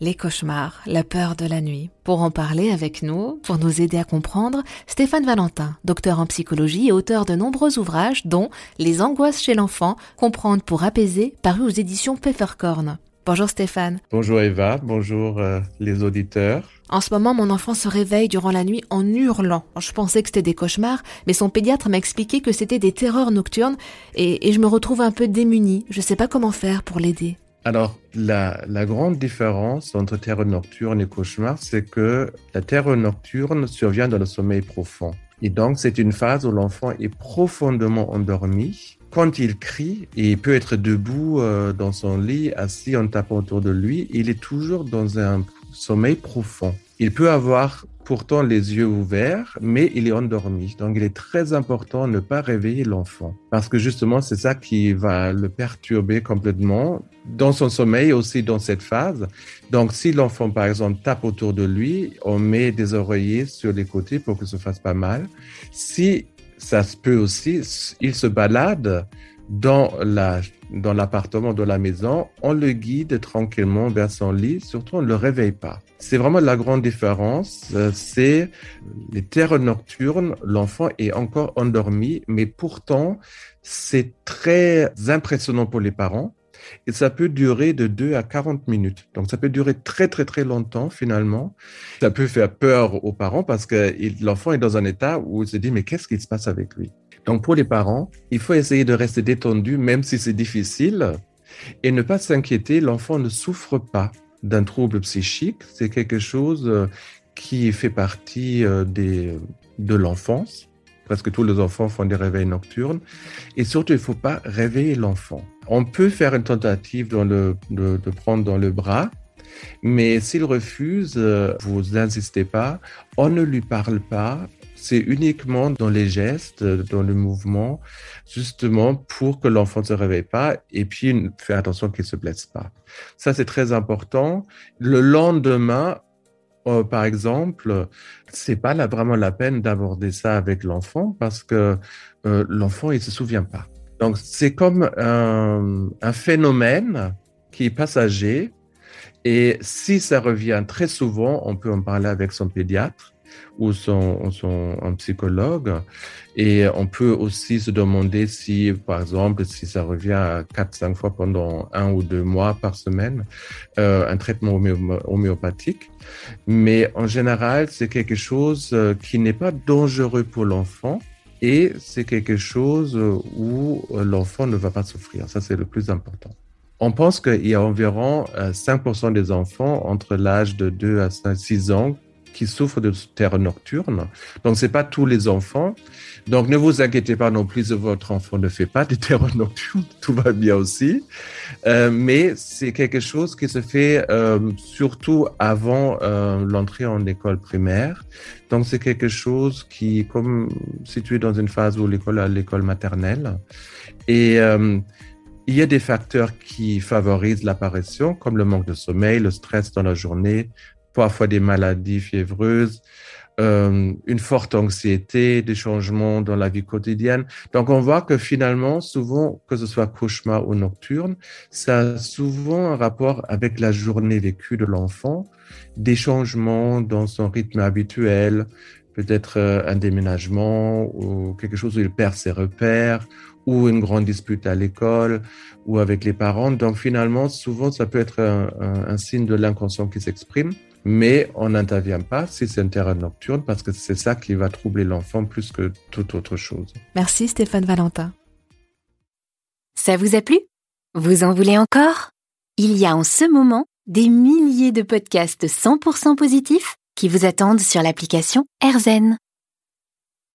les cauchemars, la peur de la nuit. Pour en parler avec nous, pour nous aider à comprendre, Stéphane Valentin, docteur en psychologie et auteur de nombreux ouvrages dont Les angoisses chez l'enfant, comprendre pour apaiser, paru aux éditions Pfefferkorn. Bonjour Stéphane. Bonjour Eva, bonjour euh, les auditeurs. En ce moment, mon enfant se réveille durant la nuit en hurlant. Je pensais que c'était des cauchemars, mais son pédiatre m'a expliqué que c'était des terreurs nocturnes et, et je me retrouve un peu démunie. Je ne sais pas comment faire pour l'aider. Alors, la, la, grande différence entre terreur nocturne et cauchemar, c'est que la terreur nocturne survient dans le sommeil profond. Et donc, c'est une phase où l'enfant est profondément endormi. Quand il crie, et il peut être debout euh, dans son lit, assis en tapant autour de lui, il est toujours dans un sommeil profond. Il peut avoir pourtant les yeux ouverts, mais il est endormi. Donc, il est très important de ne pas réveiller l'enfant parce que justement, c'est ça qui va le perturber complètement dans son sommeil aussi dans cette phase. Donc, si l'enfant, par exemple, tape autour de lui, on met des oreillers sur les côtés pour que ça fasse pas mal. Si ça se peut aussi, il se balade dans la dans l'appartement, de la maison, on le guide tranquillement vers son lit, surtout on ne le réveille pas. C'est vraiment la grande différence, euh, c'est les terres nocturnes, l'enfant est encore endormi, mais pourtant c'est très impressionnant pour les parents et ça peut durer de 2 à 40 minutes. Donc, ça peut durer très, très, très longtemps, finalement. Ça peut faire peur aux parents parce que l'enfant est dans un état où il se dit, mais qu'est-ce qui se passe avec lui? Donc, pour les parents, il faut essayer de rester détendu, même si c'est difficile, et ne pas s'inquiéter. L'enfant ne souffre pas d'un trouble psychique. C'est quelque chose euh, qui fait partie euh, de l'enfance. Presque tous les enfants font des réveils nocturnes. Et surtout, il ne faut pas réveiller l'enfant. On peut faire une tentative de, de, prendre dans le bras, mais s'il refuse, euh, vous n'insistez pas. On ne lui parle pas. C'est uniquement dans les gestes, dans le mouvement, justement pour que l'enfant ne se réveille pas et puis faire attention qu'il ne se blesse pas. Ça, c'est très important. Le lendemain, euh, par exemple, c'est pas vraiment la peine d'aborder ça avec l'enfant parce que euh, l'enfant il se souvient pas. Donc c'est comme un, phénomène qui est passager et si ça revient très souvent, on peut en parler avec son pédiatre ou son, son un psychologue. Et on peut aussi se demander si, par exemple, si ça revient à 4-5 fois pendant un ou deux mois par semaine, euh, un traitement homéopathique. Mais en général, c'est quelque chose euh, qui n'est pas dangereux pour l'enfant. Et c'est quelque chose où l'enfant ne va pas souffrir. Ça, c'est le plus important. On pense qu'il y a environ 5% euh, des enfants entre l'âge de 2 à 6 ans qui souffrent de terreur nocturne. Donc, c'est pas tous les enfants. Donc, ne vous inquiétez pas non plus, votre enfant ne fait pas de terreur nocturne, tout va bien aussi. Euh, mais c'est quelque chose qui se fait euh, surtout avant l'entrée en école primaire. Donc, c'est quelque chose qui comme situé dans une phase où l'école à l'école maternelle. Et il y a des facteurs qui favorisent l'apparition, comme le manque de sommeil, le stress dans la journée, parfois des maladies fiévreuses, euh, une forte anxiété, des changements dans la vie quotidienne. Donc on voit que finalement, souvent, que ce soit cauchemar ou nocturne, ça a souvent un rapport avec la journée vécue de l'enfant, des changements dans son rythme habituel, peut-être euh, un déménagement ou quelque chose où il perd ses repères ou une grande dispute à l'école ou avec les parents. Donc finalement, souvent, ça peut être un, un, un signe de l'inconscient qui s'exprime mais on n'intervient pas si c'est un terrain nocturne parce que c'est ça qui va troubler l'enfant plus que toute autre chose. Merci Stéphane Valentin. Ça vous a plu? Vous en voulez encore? Il y a en ce moment des milliers de podcasts 100% positifs qui vous attendent sur l'application AirZen.